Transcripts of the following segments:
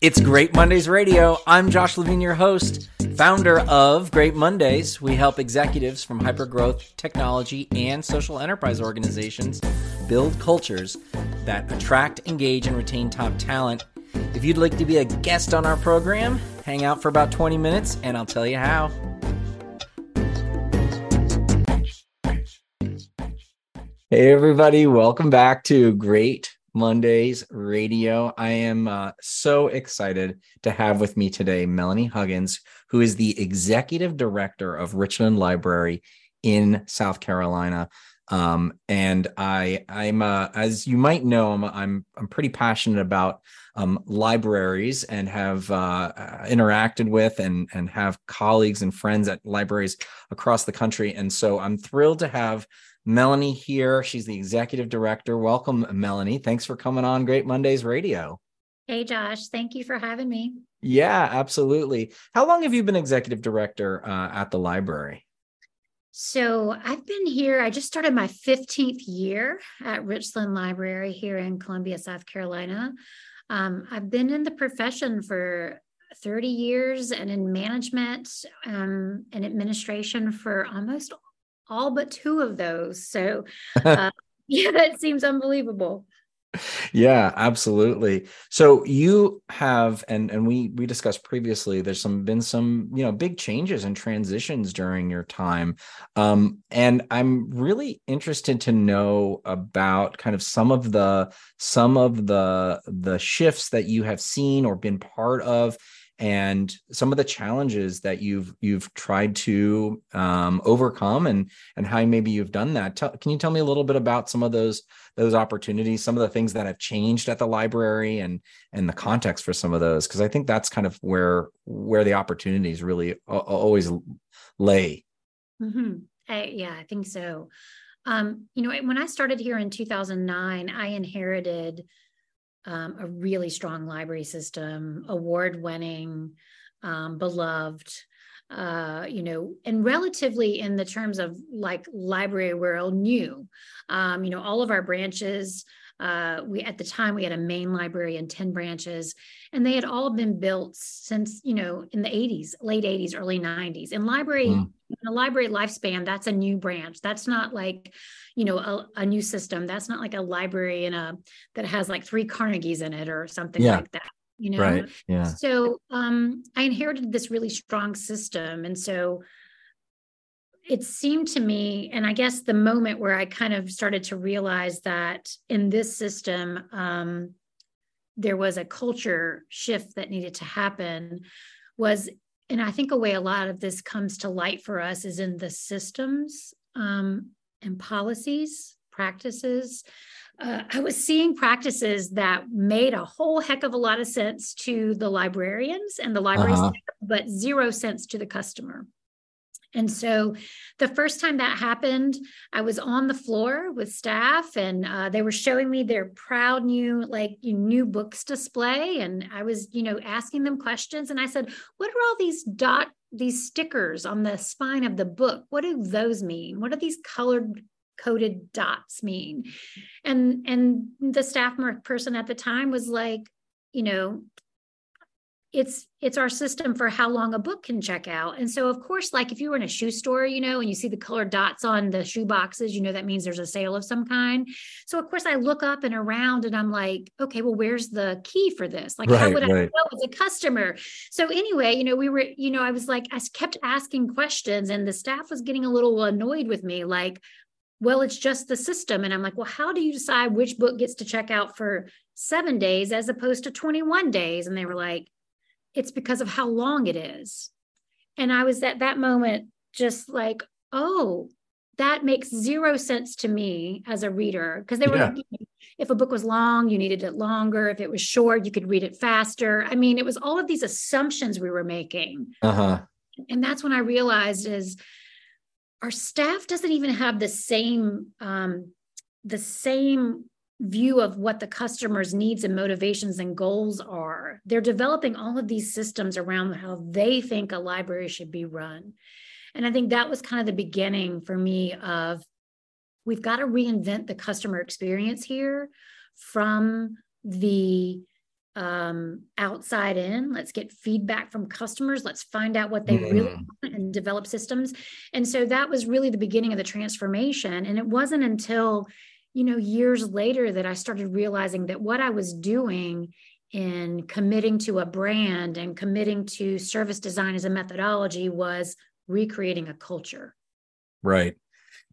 It's Great Mondays Radio. I'm Josh Levine, your host, founder of Great Mondays. We help executives from hypergrowth, technology, and social enterprise organizations build cultures that attract, engage, and retain top talent. If you'd like to be a guest on our program, hang out for about 20 minutes and I'll tell you how. Hey, everybody, welcome back to Great Mondays Radio. I am uh, so excited to have with me today Melanie Huggins, who is the executive director of Richland Library in South Carolina. Um, and I, I'm, uh, as you might know, I'm, I'm, I'm pretty passionate about um, libraries and have uh, interacted with and and have colleagues and friends at libraries across the country. And so I'm thrilled to have Melanie here. She's the executive director. Welcome, Melanie. Thanks for coming on Great Mondays Radio. Hey, Josh. Thank you for having me. Yeah, absolutely. How long have you been executive director uh, at the library? So I've been here. I just started my 15th year at Richland Library here in Columbia, South Carolina. Um, I've been in the profession for 30 years and in management um, and administration for almost all but two of those. So, uh, yeah, that seems unbelievable. Yeah, absolutely. So you have, and and we we discussed previously. There's some been some you know big changes and transitions during your time, um, and I'm really interested to know about kind of some of the some of the the shifts that you have seen or been part of and some of the challenges that you've you've tried to um, overcome and and how maybe you've done that. Tell, can you tell me a little bit about some of those those opportunities some of the things that have changed at the library and and the context for some of those? Because i think that's kind of where where the opportunities really always lay. Mm-hmm. I, yeah i think so. Um, you know when i started here in 2009 i inherited um, a really strong library system, award winning, um, beloved. Uh, you know, and relatively in the terms of like library world new. Um, you know, all of our branches uh, we at the time we had a main library and 10 branches, and they had all been built since, you know, in the 80s, late 80s, early 90s. And library, mm. in a library lifespan, that's a new branch. That's not like, you know, a, a, new system. That's not like a library in a that has like three Carnegies in it or something yeah. like that. You know, right? Yeah. So um, I inherited this really strong system, and so it seemed to me, and I guess the moment where I kind of started to realize that in this system, um, there was a culture shift that needed to happen was, and I think a way a lot of this comes to light for us is in the systems um, and policies, practices. Uh, I was seeing practices that made a whole heck of a lot of sense to the librarians and the library uh-huh. but zero sense to the customer. And so the first time that happened, I was on the floor with staff and uh, they were showing me their proud new, like new books display. And I was, you know, asking them questions. And I said, what are all these dot, these stickers on the spine of the book? What do those mean? What do these colored coded dots mean? And, and the staff person at the time was like, you know, it's it's our system for how long a book can check out. And so of course like if you were in a shoe store you know and you see the colored dots on the shoe boxes you know that means there's a sale of some kind. So of course i look up and around and i'm like okay well where's the key for this? Like right, how would right. i know as a customer? So anyway you know we were you know i was like i kept asking questions and the staff was getting a little annoyed with me like well it's just the system. And i'm like well how do you decide which book gets to check out for seven days as opposed to 21 days? And they were like it's because of how long it is. And I was at that moment just like, oh, that makes zero sense to me as a reader because they were yeah. if a book was long you needed it longer if it was short you could read it faster i mean it was all of these assumptions we were making uh-huh. and that's when i realized is our staff doesn't even have the same um, the same view of what the customer's needs and motivations and goals are. They're developing all of these systems around how they think a library should be run. And I think that was kind of the beginning for me of we've got to reinvent the customer experience here from the um, outside in. Let's get feedback from customers. Let's find out what they mm. really want and develop systems. And so that was really the beginning of the transformation. And it wasn't until, you know, years later that I started realizing that what I was doing in committing to a brand and committing to service design as a methodology was recreating a culture. Right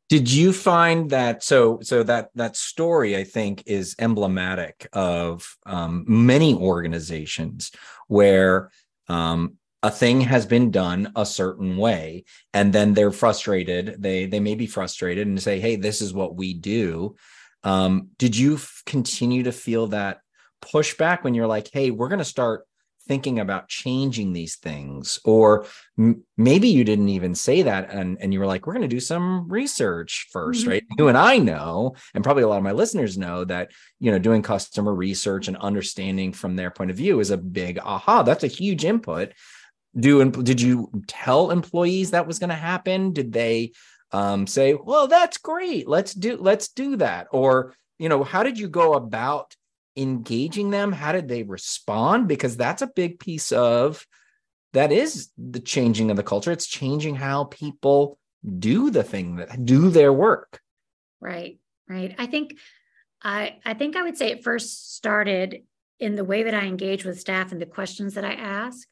did you find that so so that that story i think is emblematic of um, many organizations where um, a thing has been done a certain way and then they're frustrated. They they may be frustrated and say hey this is what we do. Um, did you f- continue to feel that pushback when you're like hey we're going to start thinking about changing these things or m- maybe you didn't even say that and, and you were like we're going to do some research 1st mm-hmm. right? You and i know and probably a lot of my listeners know that you know doing customer research and understanding from their point of view is a big aha. That's a huge input do and did you tell employees that was going to happen? Did they um, say well that's great. Let's do let's do that. Or you know how did you go about engaging them? How did they respond? Because that's a big piece of that is the changing of the culture. It's changing how people do the thing that do their work. Right right. I think i i think i would say it first started in the way that i engage with staff and the questions that i ask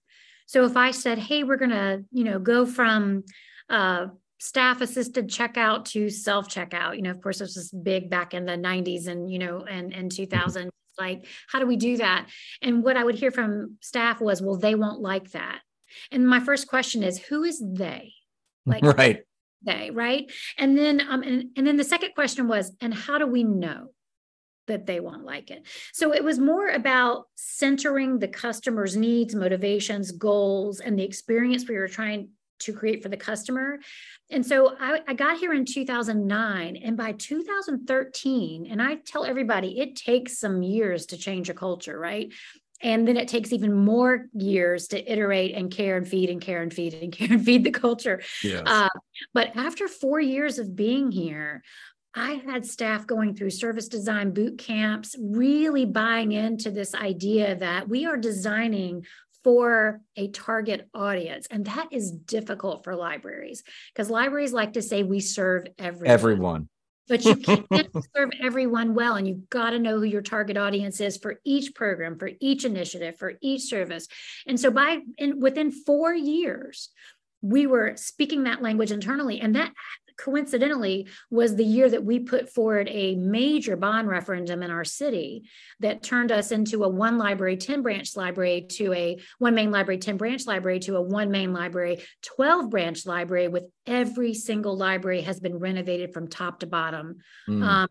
so if i said hey we're going to you know go from uh, staff assisted checkout to self checkout you know of course this was big back in the 90s and you know and and 2000 like how do we do that? And what i would hear from staff was well they won't like that. And my first question is who is they? Like right. they right? And then um and, and then the second question was and how do we know that they won't like it so it was more about centering the customer's needs motivations goals and the experience we were trying to create for the customer. And so I, I, got here in 2009. And by 2013, and I tell everybody it takes some years to change a culture, right? And then it takes even more years to iterate and care and feed and care and feed and care and feed the culture. Yes. Uh, but after four years of being here, I had staff going through service design boot camps, really buying into this idea that we are designing for a target audience. And that is difficult for libraries because libraries like to say we serve everyone. Everyone. But you can't serve everyone well. And you've got to know who your target audience is for each program, for each initiative, for each service. And so by in within four years, we were speaking that language internally. And that coincidentally was the year that we put forward a major bond referendum in our city that turned us into a one library 10 branch library to a one main library 10 branch library to a one main library 12 branch library with every single library has been renovated from top to bottom mm. um,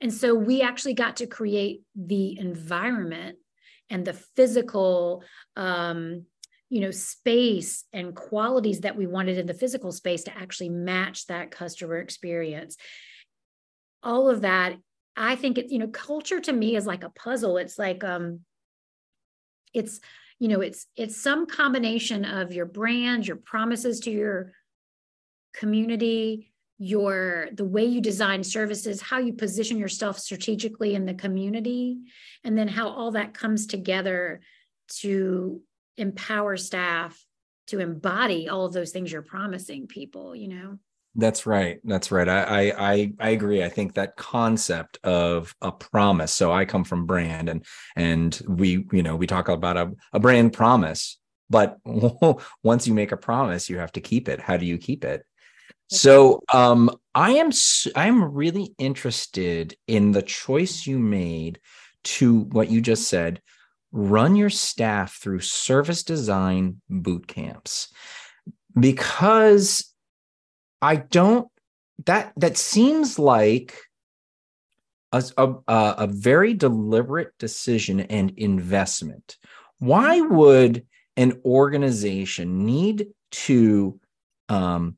and so we actually got to create the environment and the physical um, you know space and qualities that we wanted in the physical space to actually match that customer experience. All of that i think it you know culture to me is like a puzzle. It's like um it's you know it's it's some combination of your brand your promises to your community your the way you design services how you position yourself strategically in the community and then how all that comes together to empower staff to embody all of those things you're promising people you know? That's right. That's right. I, I i agree. I think that concept of a promise so i come from brand and and we you know we talk about a, a brand promise but once you make a promise you have to keep it. How do you keep it? So um i am i'm really interested in the choice you made to what you just said run your staff through service design boot camps because I don't that that seems like a, a, a very deliberate decision and investment. Why would an organization need to um,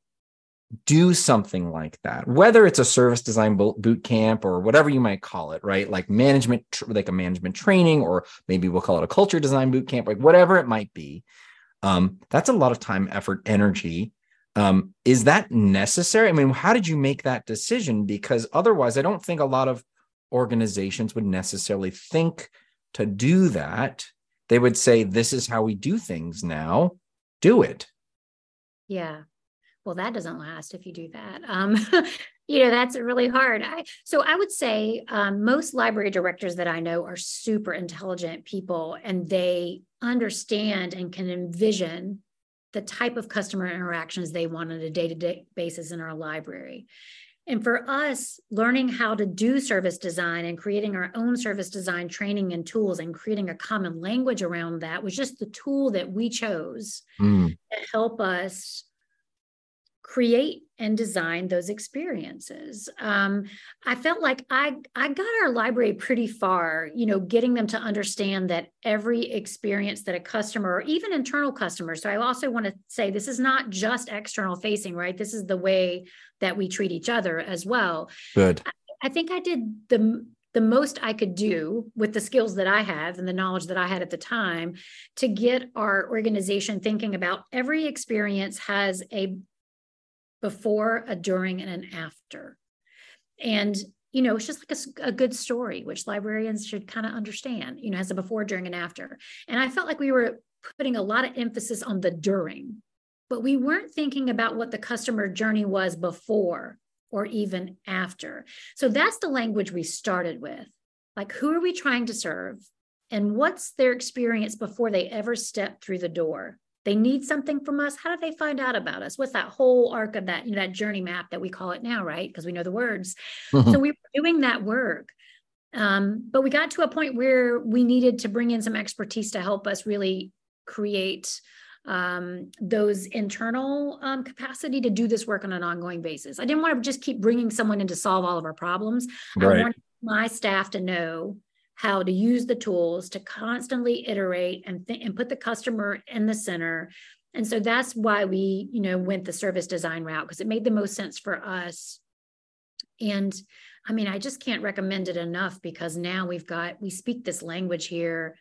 do something like that whether it's a service design boot camp or whatever you might call it right like management like a management training or maybe we'll call it a culture design boot camp like whatever it might be um, that's a lot of time effort energy um, is that necessary i mean how did you make that decision because otherwise i don't think a lot of organizations would necessarily think to do that they would say, This is how we do things now. Do it. Yeah. Well, that doesn't last if you do that. Um, you know, that's really hard. I, so I would say um, most library directors that I know are super intelligent people and they understand and can envision the type of customer interactions they want on a day to day basis in our library. And for us, learning how to do service design and creating our own service design training and tools and creating a common language around that was just the tool that we chose mm. to help us create and design those experiences. Um, I felt like I I got our library pretty far, you know, getting them to understand that every experience that a customer or even internal customers. So I also want to say this is not just external facing, right? This is the way that we treat each other as well. Good. I, I think I did the the most I could do with the skills that I have and the knowledge that I had at the time to get our organization thinking about every experience has a before, a during, and an after. And you know, it's just like a, a good story, which librarians should kind of understand, you know, has a before, during, and after. And I felt like we were putting a lot of emphasis on the during, but we weren't thinking about what the customer journey was before or even after. So that's the language we started with. Like, who are we trying to serve? And what's their experience before they ever step through the door? They need something from us how do they find out about us what's that whole arc of that you know that journey map that we call it now right because we know the words mm-hmm. so we were doing that work um, but we got to a point where we needed to bring in some expertise to help us really create um, those internal um, capacity to do this work on an ongoing basis. I didn't want to just keep bringing someone in to solve all of our problems. Right. I wanted my staff to know how to use the tools to constantly iterate and, th- and put the customer in the center and so that's why we you know went the service design route because it made the most sense for us and i mean i just can't recommend it enough because now we've got we speak this language here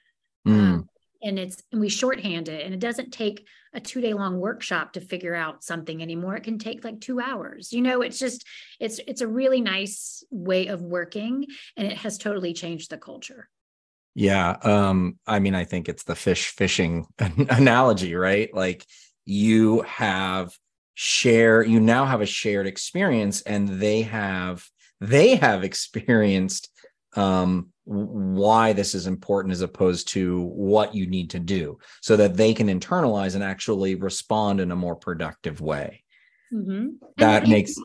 mm. um, and it's and we shorthand it and it doesn't take a two day long workshop to figure out something anymore. It can take like two hours. You know it's just it's it's a really nice way of working and it has totally changed the culture. Yeah um i mean i think it's the fish fishing analogy right? Like you have share you now have a shared experience and they have they have experienced um why this is important as opposed to what you need to do so that they can internalize and actually respond in a more productive way. Mm-hmm. that and, makes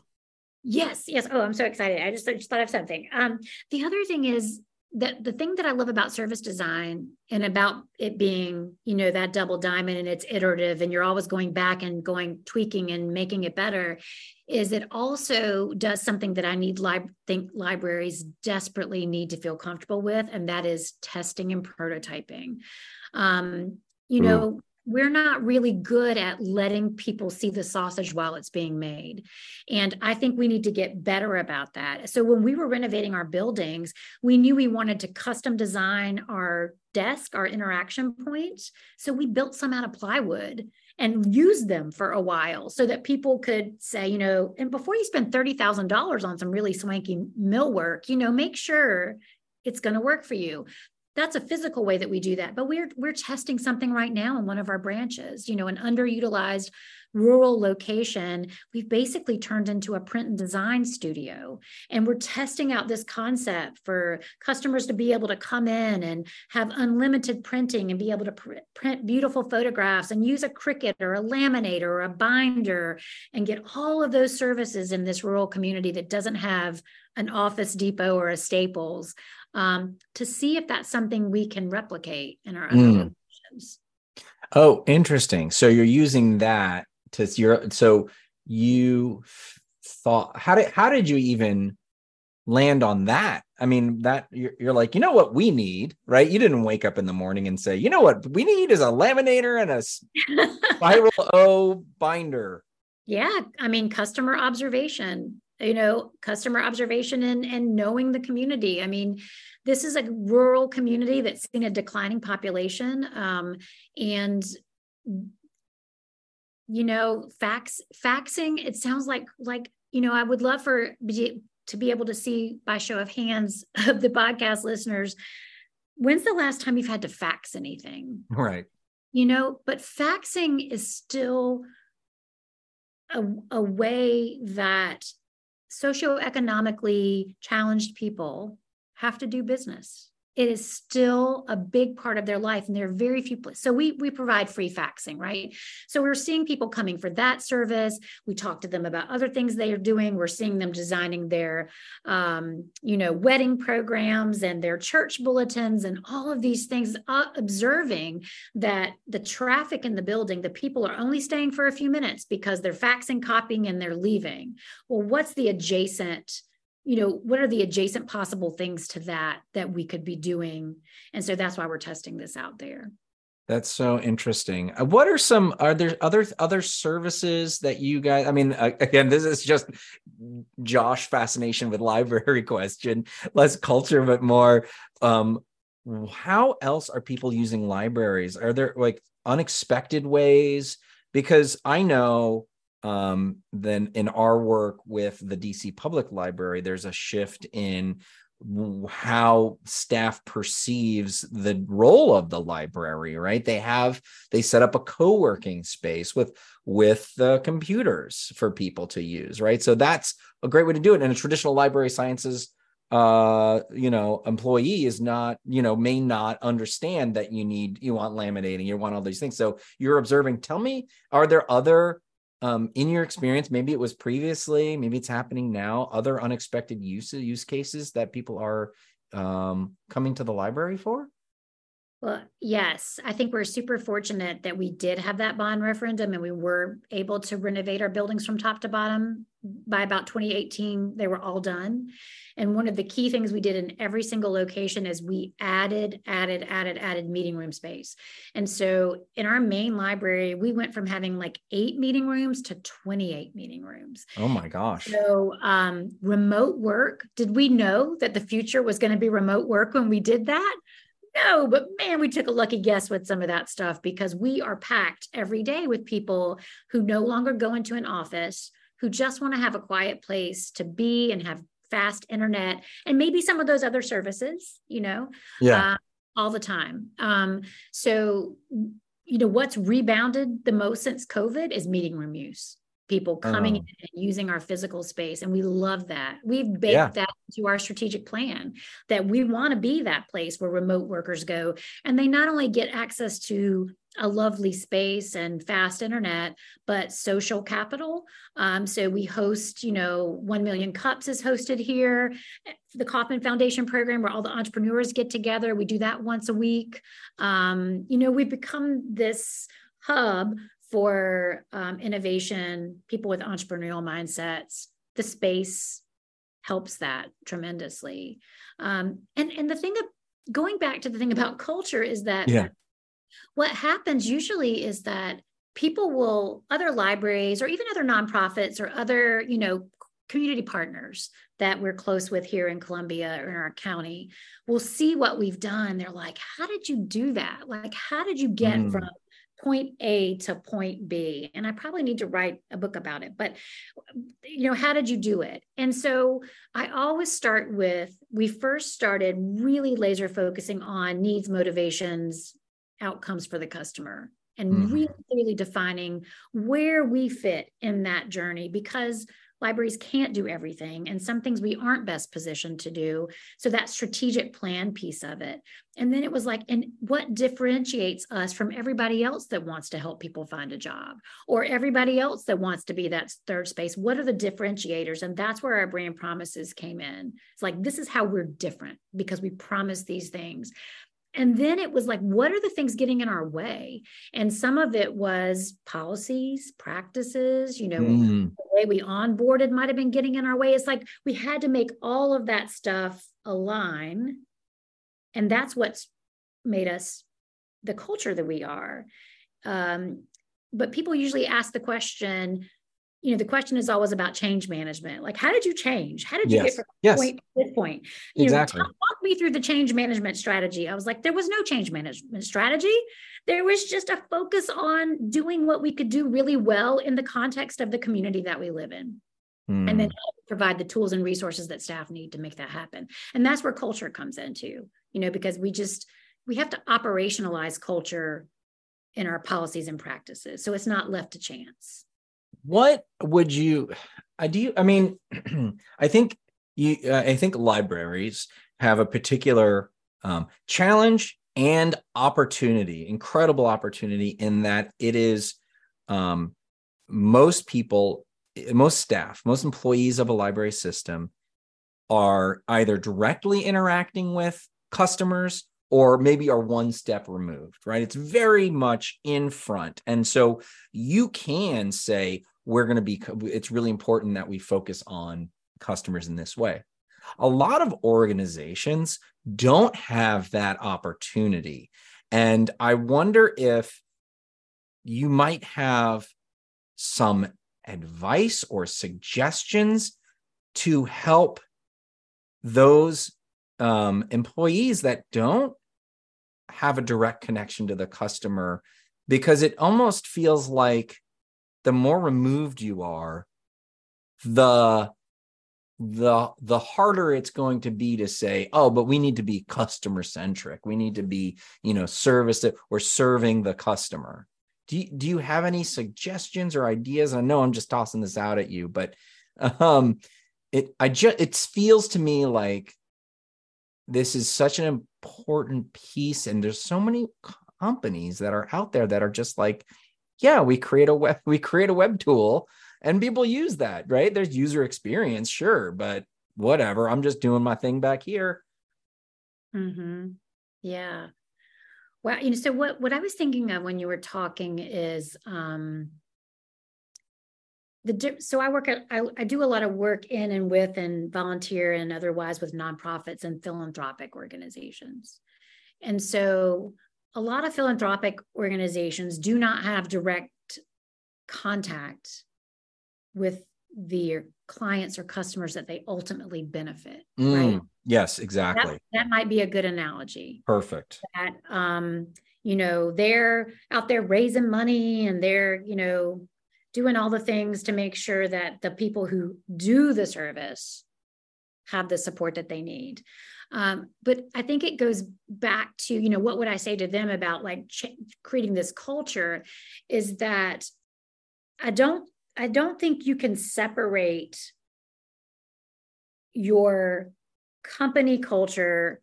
yes yes. Oh i'm so excited. I just, I just thought of something. Um, the other thing is that the thing that I love about service design and about it being, you know, that double diamond and it's iterative and you're always going back and going tweaking and making it better is it also does something that I need lib- think libraries desperately need to feel comfortable with and that is testing and prototyping. Um, you mm. know, we're not really good at letting people see the sausage while it's being made. And I think we need to get better about that. So when we were renovating our buildings, we knew we wanted to custom design our desk, our interaction points. So we built some out of plywood and used them for a while so that people could say, you know, and before you spend $30,000 on some really swanky millwork, you know, make sure it's going to work for you that's a physical way that we do that but we're we're testing something right now in one of our branches you know an underutilized rural location. We've basically turned into a print and design studio and we're testing out this concept for customers to be able to come in and have unlimited printing and be able to pr- print beautiful photographs and use a Cricut or a laminator or a binder and get all of those services in this rural community that doesn't have an office depot or a staples um, to see if that's something we can replicate in our other mm. Oh, interesting. So you're using that to your so you thought how did how did you even land on that? I mean, that you're, you're, like, you know what we need, right? You didn't wake up in the morning and say, you know what we need is a laminator and a spiral O binder. Yeah, I mean, customer observation you know customer observation and and knowing the community i mean this is a rural community that's seen a declining population um, and you know fax faxing it sounds like like you know i would love for to be able to see by show of hands of the podcast listeners when's the last time you've had to fax anything? Right. You know, but faxing is still a, a way that socioeconomically challenged people have to do business it is still a big part of their life and there are very few places so we we provide free faxing right? So we're seeing people coming for that service. We talk to them about other things they are doing. We're seeing them designing their um, you know wedding programs and their church bulletins and all of these things uh, observing that the traffic in the building the people are only staying for a few minutes because they're faxing copying and they're leaving. Well what's the adjacent you know what are the adjacent possible things to that that we could be doing? And so that's why we're testing this out there. That's so interesting. Uh, what are some are there other other services that you guys i mean again this is just josh fascination with library question. Less culture but more um how else are people using libraries? Are there like unexpected ways? Because i know um, then in our work with the DC Public Library, there's a shift in how staff perceives the role of the library right? They have they set up a co-working space with with the computers for people to use right? So that's a great way to do it. And a traditional library sciences uh you know employee is not you know may not understand that you need you want laminating you want all these things. So you're observing tell me are there other um, in your experience, maybe it was previously, maybe it's happening now, other unexpected use use cases that people are um, coming to the library for? Well, yes, I think we're super fortunate that we did have that bond referendum and we were able to renovate our buildings from top to bottom. By about 2018, they were all done. And one of the key things we did in every single location is we added, added, added, added meeting room space. And so in our main library, we went from having like eight meeting rooms to 28 meeting rooms. Oh my gosh. So um, remote work, did we know that the future was going to be remote work when we did that? no, but man, we took a lucky guess with some of that stuff because we are packed every day with people who no longer go into an office, who just want to have a quiet place to be and have fast internet and maybe some of those other services, you know, yeah. Uh, all the time. Um, so, you know, what's rebounded the most since COVID is meeting room use people coming oh. in and using our physical space. And we love that. We've baked yeah. that into our strategic plan that we want to be that place where remote workers go. And they not only get access to a lovely space and fast internet, but social capital. Um, so we host, you know, 1 Million Cups is hosted here. The Kauffman Foundation program, where all the entrepreneurs get together. We do that once a week. Um, you know, we've become this hub for um, innovation, people with entrepreneurial mindsets. The space helps that tremendously. Um, and and the thing of going back to the thing about culture is that yeah. what happens usually is that people will other libraries or even other nonprofits or other you know community partners that we're close with here in Columbia or in our county will see what we've done. They're like, how did you do that? Like, how did you get mm. from point A to point B. And I probably need to write a book about it, but you know, how did you do it? And so I always start with we first started really laser focusing on needs, motivations, outcomes for the customer and mm-hmm. really clearly defining where we fit in that journey because libraries can't do everything and some things we aren't best positioned to do. So that strategic plan piece of it. And then it was like and what differentiates us from everybody else that wants to help people find a job or everybody else that wants to be that third space? What are the differentiators? And that's where our brand promises came in. It's like this is how we're different because we promise these things and then it was like, what are the things getting in our way? And some of it was policies, practices, you know, mm. the way we onboarded might have been getting in our way. It's like we had to make all of that stuff align. And that's what's made us the culture that we are. Um, but people usually ask the question, you know, the question is always about change management. Like, how did you change? How did you yes. get from yes. point to this point? You exactly. know, walk me through the change management strategy. I was like, there was no change management strategy. There was just a focus on doing what we could do really well in the context of the community that we live in. mm. and then hmm. provide the tools and resources that staff need to make that happen and that's where culture comes into you know because we just we have to operationalize culture in our policies and practices so it's not left to chance what would you i do you, i mean i think you uh, i think libraries have a particular um, challenge and opportunity incredible opportunity in that it is um, most people most staff most employees of a library system are either directly interacting with customers or maybe are one step removed, right? It's very much in front. And so you can say, we're going to be, it's really important that we focus on customers in this way. A lot of organizations don't have that opportunity. And I wonder if you might have some advice or suggestions to help those um, employees that don't have a direct connection to the customer because it almost feels like the more removed you are the the the harder it's going to be to say oh but we need to be customer centric we need to be you know service that we're serving the customer. Do you, do you have any suggestions or ideas? I know i'm just tossing this out at you but um it i just it feels to me like this is such an important piece and there's so many companies that are out there that are just like yeah we create a web we create a web tool and people use that right there's user experience sure but whatever i'm just doing my thing back here mm-hmm. yeah well you know so what what i was thinking of when you were talking is um the so I work at I, I, do a lot of work in and with and volunteer and otherwise with nonprofits and philanthropic organizations. And so a lot of philanthropic organizations do not have direct contact with the clients or customers that they ultimately benefit. Mm, right. Yes, exactly. That, that, might be a good analogy. Perfect. That um, you know, they're out there raising money and they're, you know, doing all the things to make sure that the people who do the service have the support that they need. Um, but I think it goes back to, you know, what would I say to them about like ch- creating this culture is that I don't, I don't think you can separate your company culture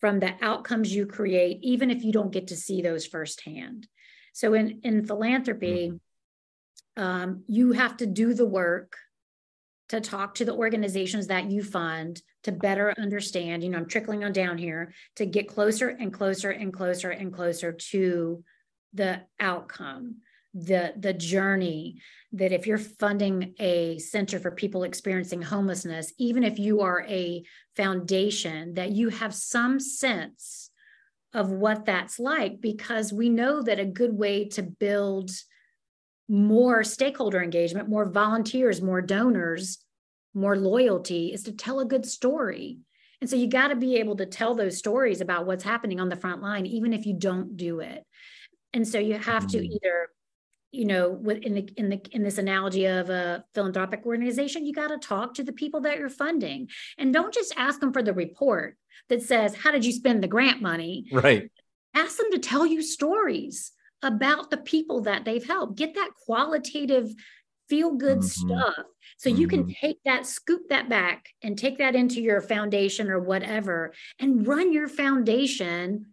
from the outcomes you create, even if you don't get to see those firsthand. So in, in philanthropy, mm-hmm um, you have to do the work to talk to the organizations that you fund to better understand you know i'm trickling on down here to get closer and closer and closer and closer to the outcome the the journey that if you're funding a center for people experiencing homelessness even if you are a foundation that you have some sense of what that's like because we know that a good way to build more stakeholder engagement, more volunteers, more donors, more loyalty is to tell a good story. And so you got to be able to tell those stories about what's happening on the front line, even if you don't do it. And so you have to mm-hmm. either, you know, in the in the in this analogy of a philanthropic organization, you got to talk to the people that you're funding, and don't just ask them for the report that says, "How did you spend the grant money?" Right. Ask them to tell you stories about the people that they've helped. Get that qualitative, feel good mm-hmm. stuff. So mm-hmm. you can mm-hmm. take that, scoop that back, and take that into your foundation or whatever, and run your foundation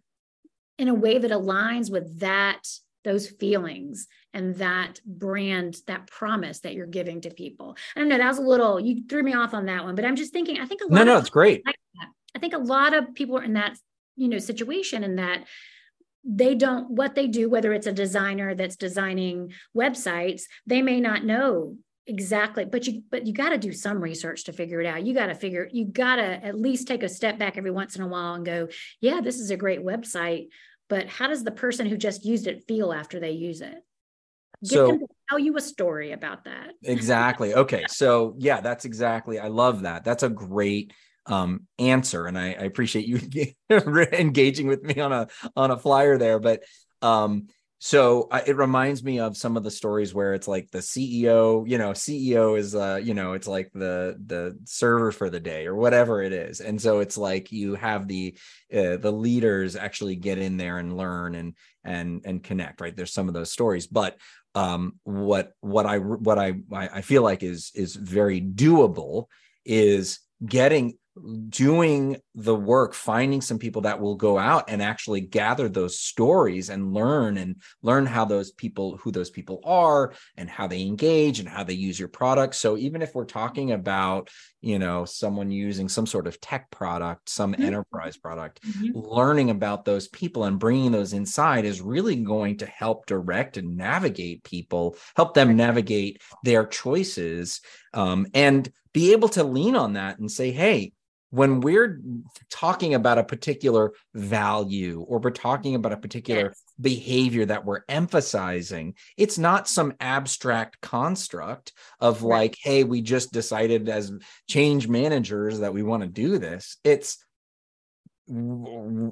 in a way that aligns with that those feelings and that brand that promise that you're giving to people i don't know that was a little you threw me off on that one but i'm just thinking i think a lot no no it's great like i think a lot of people are in that you know situation and that they don't what they do whether it's a designer that's designing websites they may not know exactly but you but you got to do some research to figure it out. You got to figure you got to at least take a step back every once in a while and go yeah this is a great website but how does the person who just used it feel after they use it? Get so, them to tell you a story about that. Exactly. Okay. So yeah that's exactly i love that. That's a great um, answer. And I, I appreciate you engaging with me on a on a flyer there. But um, so uh, it reminds me of some of the stories where it's like the ceo you know ceo is uh you know it's like the the server for the day or whatever it is and so it's like you have the uh, the leaders actually get in there and learn and and and connect right there's some of those stories but um what what i what i i feel like is is very doable is getting doing the work finding some people that will go out and actually gather those stories and learn and learn how those people who those people are and how they engage and how they use your product so even if we're talking about you know someone using some sort of tech product some mm-hmm. enterprise product mm-hmm. learning about those people and bringing those inside is really going to help direct and navigate people help them navigate their choices um, and be able to lean on that and say hey when we're talking about a particular value or we're talking about a particular yes. behavior that we're emphasizing, it's not some abstract construct of right. like, hey, we just decided as change managers that we want to do this. It's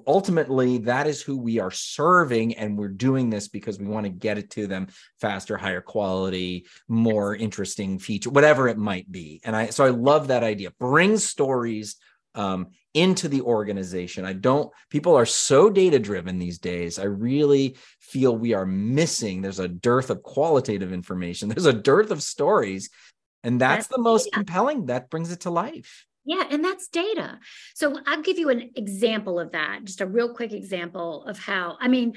ultimately that is who we are serving and we're doing this because we want to get it to them faster higher quality more interesting feature whatever it might be. And i so i love that idea. Bring stories um, into the organization. I don't people are so data driven these days. I really feel we are missing there's a dearth of qualitative information. There's a dearth of stories and that's, that's the most compelling. That brings it to life yeah, and that's data. So I'll give you an example of that, just a real quick example of how, I mean,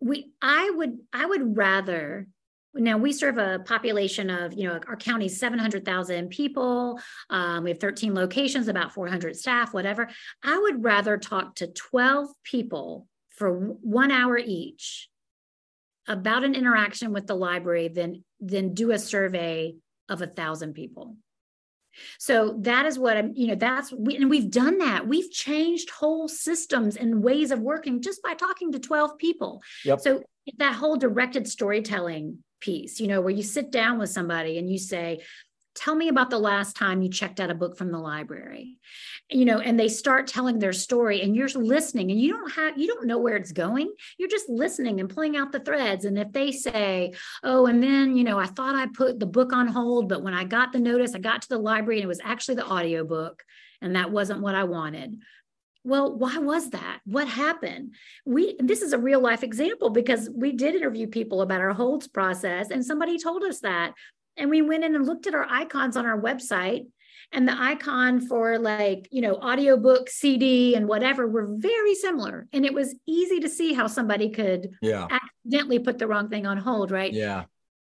we I would I would rather now we serve a population of you know our county's 700,000 people um, we have 13 locations about 400 staff whatever i would rather talk to 12 people for one hour each about an interaction with the library than than do a survey of a thousand people so that is what I'm, you know, that's, we, and we've done that. We've changed whole systems and ways of working just by talking to 12 people. Yep. So that whole directed storytelling piece, you know, where you sit down with somebody and you say, tell me about the last time you checked out a book from the library. You know and they start telling their story and you're listening and you don't have you don't know where it's going. You're just listening and pulling out the threads. And if they say oh and then you know i thought i put the book on hold but when i got the notice i got to the library and it was actually the audiobook and that wasn't what i wanted. Well why was that? What happened? We this is a real life example because we did interview people about our holds process and somebody told us that and we went in and looked at our icons on our website and the icon for like you know audiobook cd and whatever were very similar. And it was easy to see how somebody could yeah. accidentally put the wrong thing on hold right? Yeah.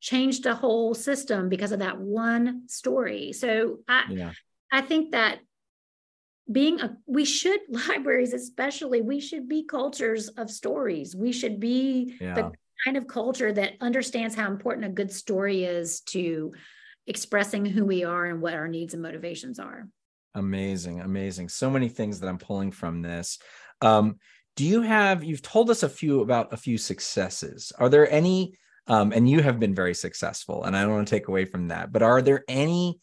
Changed a whole system because of that one story. So i yeah. i think that being a we should libraries especially we should be cultures of stories. We should be yeah. the kind of culture that understands how important a good story is to expressing who we are and what our needs and motivations are. Amazing, amazing. So many things that I'm pulling from this. Um, do you have, you've told us a few about a few successes. Are there any, um, and you have been very successful, and I don't want to take away from that, but are there any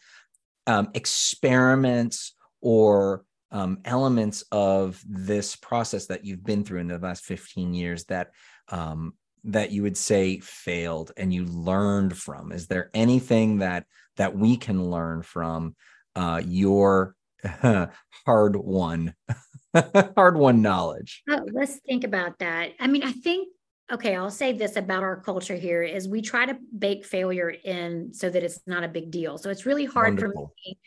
um, experiments or um, elements of this process that you've been through in the last 15 years that um, that you would say failed and you learned from? Is there anything that that we can learn from uh, your hard won hard won knowledge? Oh, let's think about that. I mean, I think okay, I'll say this about our culture here is we try to bake failure in so that it's not a big deal. So it's really hard Wonderful. for me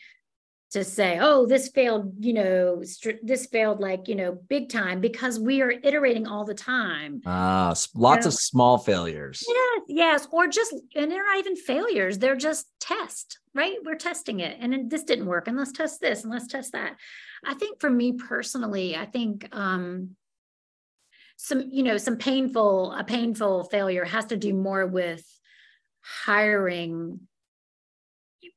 to say, oh, this failed, you know, this failed like, you know, big time because we are iterating all the time. Ah, lots you know? of small failures. Yes, yes. Or just, and they're not even failures, they're just test, right? We're testing it. And this didn't work. And let's test this and let's test that. I think for me personally, I think um some, you know, some painful, a painful failure has to do more with hiring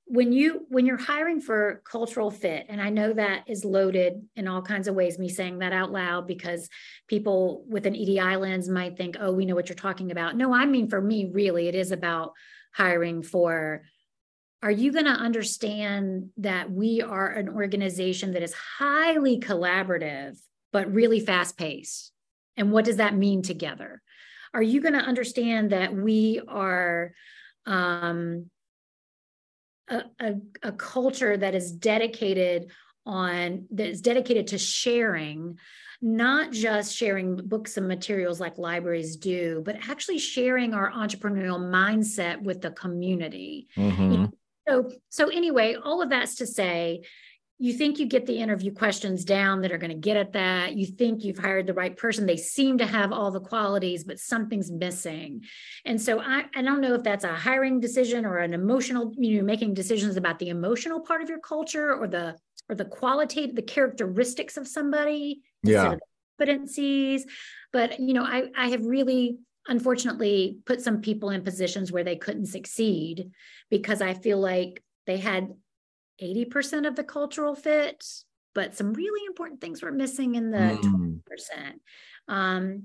when you when you're hiring for cultural fit and i know that is loaded in all kinds of ways me saying that out loud because people with an edi lens might think oh we know what you're talking about. No i mean for me really it is about hiring for are you going to understand that we are an organization that is highly collaborative but really fast paced and what does that mean together? Are you going to understand that we are um, a, a, a culture that is dedicated on that is dedicated to sharing not just sharing books and materials like libraries do but actually sharing our entrepreneurial mindset with the community mm-hmm. so so anyway all of that's to say you think you get the interview questions down that are going to get at that. You think you've hired the right person. They seem to have all the qualities, but something's missing. And so I, I don't know if that's a hiring decision or an emotional, you know, making decisions about the emotional part of your culture or the or the qualitative, the characteristics of somebody, yeah. competencies. But you know, I I have really unfortunately put some people in positions where they couldn't succeed because I feel like they had 80% of the cultural fit, but some really important things were missing in the mm. 20%. Um,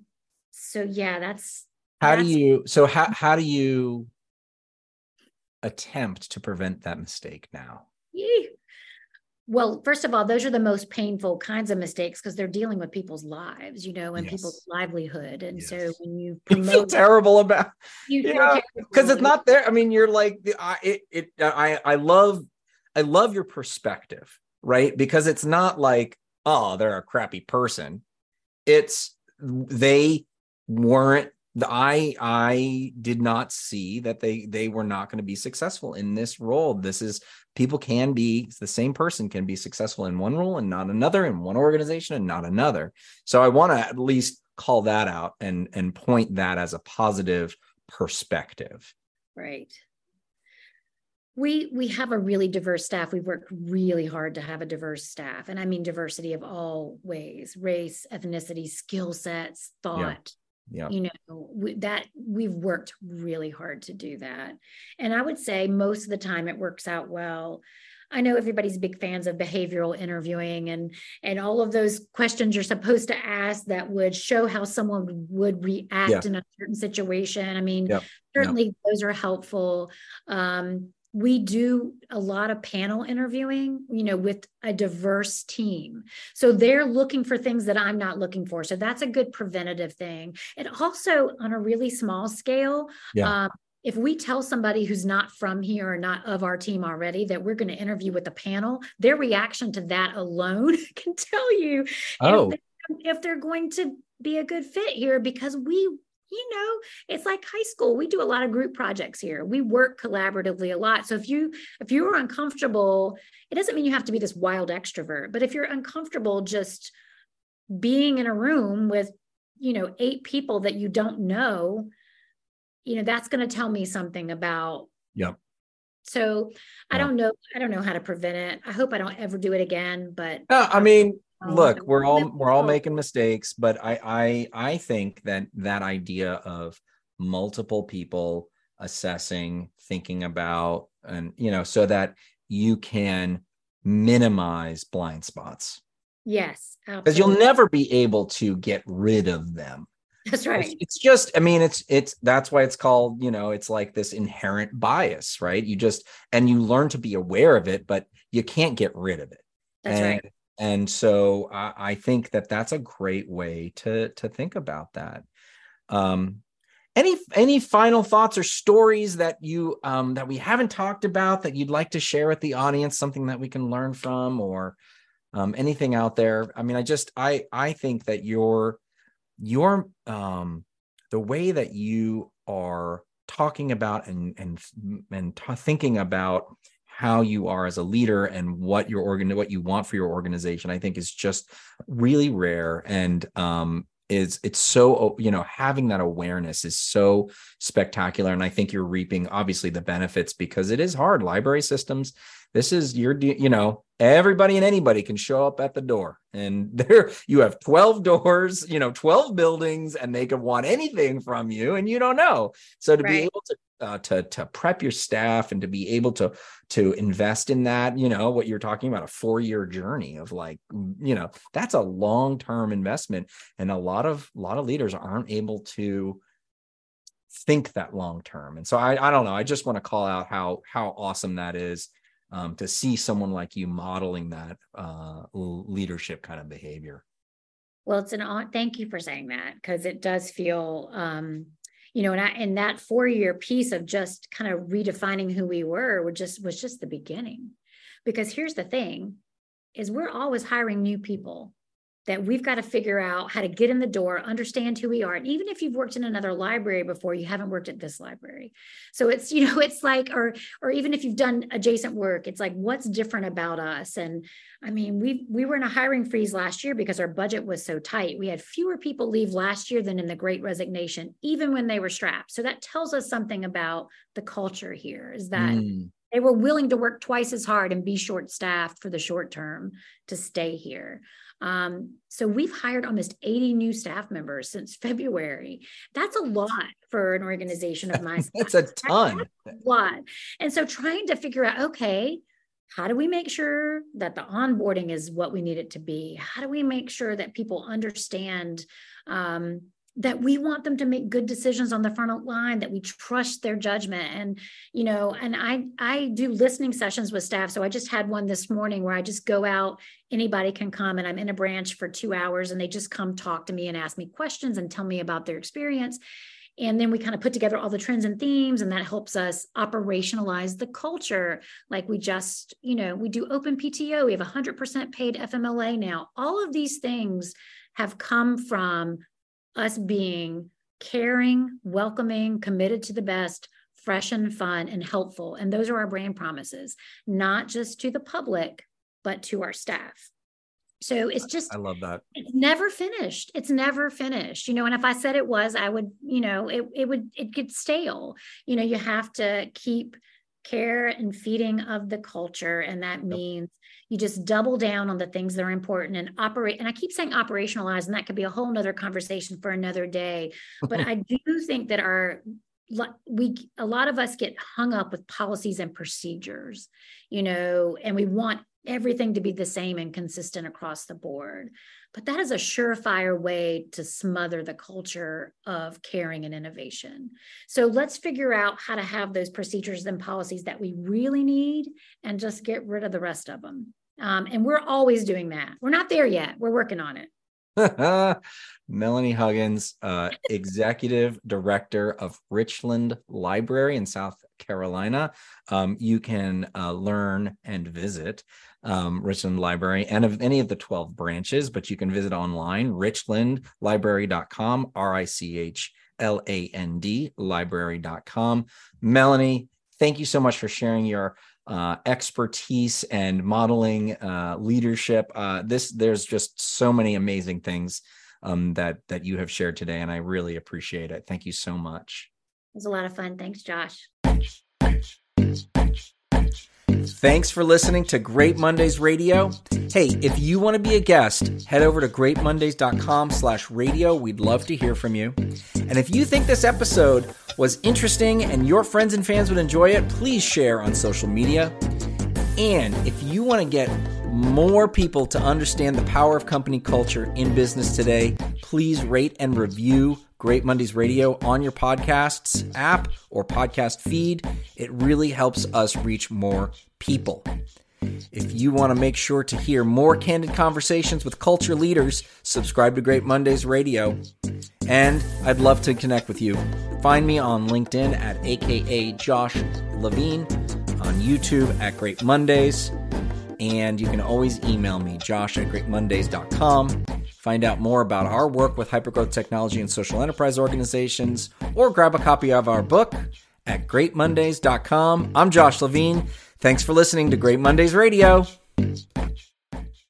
so yeah, that's how that's, do you so how how do you attempt to prevent that mistake now? Well, first of all, those are the most painful kinds of mistakes because they're dealing with people's lives, you know, and yes. people's livelihood. And yes. so when you promote, you feel terrible about, you yeah, because it's not there. I mean, you're like, I, it, it, I, I love I love your perspective, right? Because it's not like, oh, they're a crappy person. It's they weren't I I did not see that they they were not going to be successful in this role. This is people can be the same person can be successful in one role and not another, in one organization and not another. So I want to at least call that out and and point that as a positive perspective. Right we we have a really diverse staff we've worked really hard to have a diverse staff and i mean diversity of all ways race ethnicity skill sets thought yeah. yeah. you know we, that we've worked really hard to do that and i would say most of the time it works out well I know everybody's big fans of behavioral interviewing and and all of those questions you're supposed to ask that would show how someone would react yeah. in a certain situation. I mean, yeah. certainly yeah. those are helpful. Um, we do a lot of panel interviewing you know with a diverse team so they're looking for things that i'm not looking for so that's a good preventative thing it also on a really small scale yeah. um, if we tell somebody who's not from here or not of our team already that we're going to interview with a panel their reaction to that alone can tell you oh. if, they, if they're going to be a good fit here because we you know it's like high school we do a lot of group projects here. We work collaboratively a lot. So if you if you are uncomfortable it doesn't mean you have to be this wild extrovert but if you're uncomfortable just being in a room with you know eight people that you don't know you know that's going to tell me something about yeah so i don't know i don't know how to prevent it. I hope i don't ever do it again but no, i mean look we're all we're all making mistakes but i i i think that that idea of multiple people assessing thinking about and you know so that you can minimize blind spots. Yes because you'll never be able to get rid of them. That's right. it's, it's, just i mean it's it's that's why it's called you know it's like this inherent bias right? You just and you learn to be aware of it but you can't get rid of it. That's and, right and so I, I, think that that's a great way to to think about that. Um, any any final thoughts or stories that you um, that we haven't talked about that you'd like to share with the audience something that we can learn from or um, anything out there? I mean i just i i think that your your um the way that you are talking about and and and t- thinking about how you are as a leader and what your organ what you want for your organization i think is just really rare. And um is it's so you know having that awareness is so spectacular. And i think you're reaping obviously the benefits because it is hard. Library systems this is your you know everybody and anybody can show up at the door. And there you have 12 doors you know 12 buildings and they can want anything from you and you don't know. So to right. be able to uh, to to prep your staff and to be able to to invest in that you know what you're talking about a four year journey of like you know that's a long term investment. And a lot of a lot of leaders aren't able to think that long term and so i i don't know. I just want to call out how how awesome that is um, to see someone like you modeling that uh, leadership kind of behavior well, it's an thank you for saying that because it does feel um, you know, and I, and that four year piece of just kind of redefining who we were, was just was just the beginning. Because here's the thing, is we're always hiring new people that we've got to figure out how to get in the door, understand who we are. And even if you've worked in another library before, you haven't worked at this library. So it's, you know, it's like, or, or even if you've done adjacent work, it's like, what's different about us? And I mean, we we were in a hiring freeze last year because our budget was so tight. We had fewer people leave last year than in the great resignation, even when they were strapped. So that tells us something about the culture here is that mm. they were willing to work twice as hard and be short staffed for the short term to stay here. Um, so we've hired almost 80 new staff members since February. That's a lot for an organization of my That's a ton. That's a lot. And so trying to figure out, okay, how do we make sure that the onboarding is what we need it to be? How do we make sure that people understand um, that we want them to make good decisions on the front line that we trust their judgment. And you know and i i do listening sessions with staff. So i just had one this morning where i just go out anybody can come and i'm in a branch for two hours and they just come talk to me and ask me questions and tell me about their experience. And then we kind of put together all the trends and themes and that helps us operationalize the culture. Like we just you know we do open pto we have 100% paid fmla now. All of these things have come from us being caring, welcoming, committed to the best, fresh and fun and helpful. And those are our brand promises, not just to the public, but to our staff. So it's just, I love that. It's never finished. It's never finished, you know. And if I said it was, I would, you know, it, it would, it gets stale. You know, you have to keep care and feeding of the culture. And that means you just double down on the things that are important and operate and i keep saying operationalize and that could be a whole nother conversation for another day. But i do think that our we a lot of us get hung up with policies and procedures you know and we want everything to be the same and consistent across the board but that is a surefire way to smother the culture of caring and innovation so let's figure out how to have those procedures and policies that we really need and just get rid of the rest of them um, and we're always doing that. We're not there yet. We're working on it. Melanie Huggins, uh, executive director of Richland Library in South Carolina. Um, you can uh, learn and visit um, Richland Library and of any of the 12 branches, but you can visit online, richlandlibrary.com, R I C H L A N D, library.com. Melanie, thank you so much for sharing your uh, expertise and modeling uh, leadership. Uh, this there's just so many amazing things um, that that you have shared today, and I really appreciate it. Thank you so much. It was a lot of fun. Thanks, Josh. Thanks for listening to Great Mondays Radio. Hey, if you want to be a guest, head over to greatmondays.com slash radio. We'd love to hear from you. And if you think this episode was interesting and your friends and fans would enjoy it, please share on social media. And if you want to get more people to understand the power of company culture in business today, please rate and review Great Mondays Radio on your podcasts app or podcast feed. It really helps us reach more people. If you want to make sure to hear more candid conversations with culture leaders, subscribe to Great Mondays Radio. And I'd love to connect with you. Find me on LinkedIn at AKA Josh Levine, on YouTube at Great Mondays, and you can always email me, josh at greatmondays.com. Find out more about our work with hypergrowth technology and social enterprise organizations, or grab a copy of our book at greatmondays.com. I'm Josh Levine. Thanks for listening to Great Mondays Radio.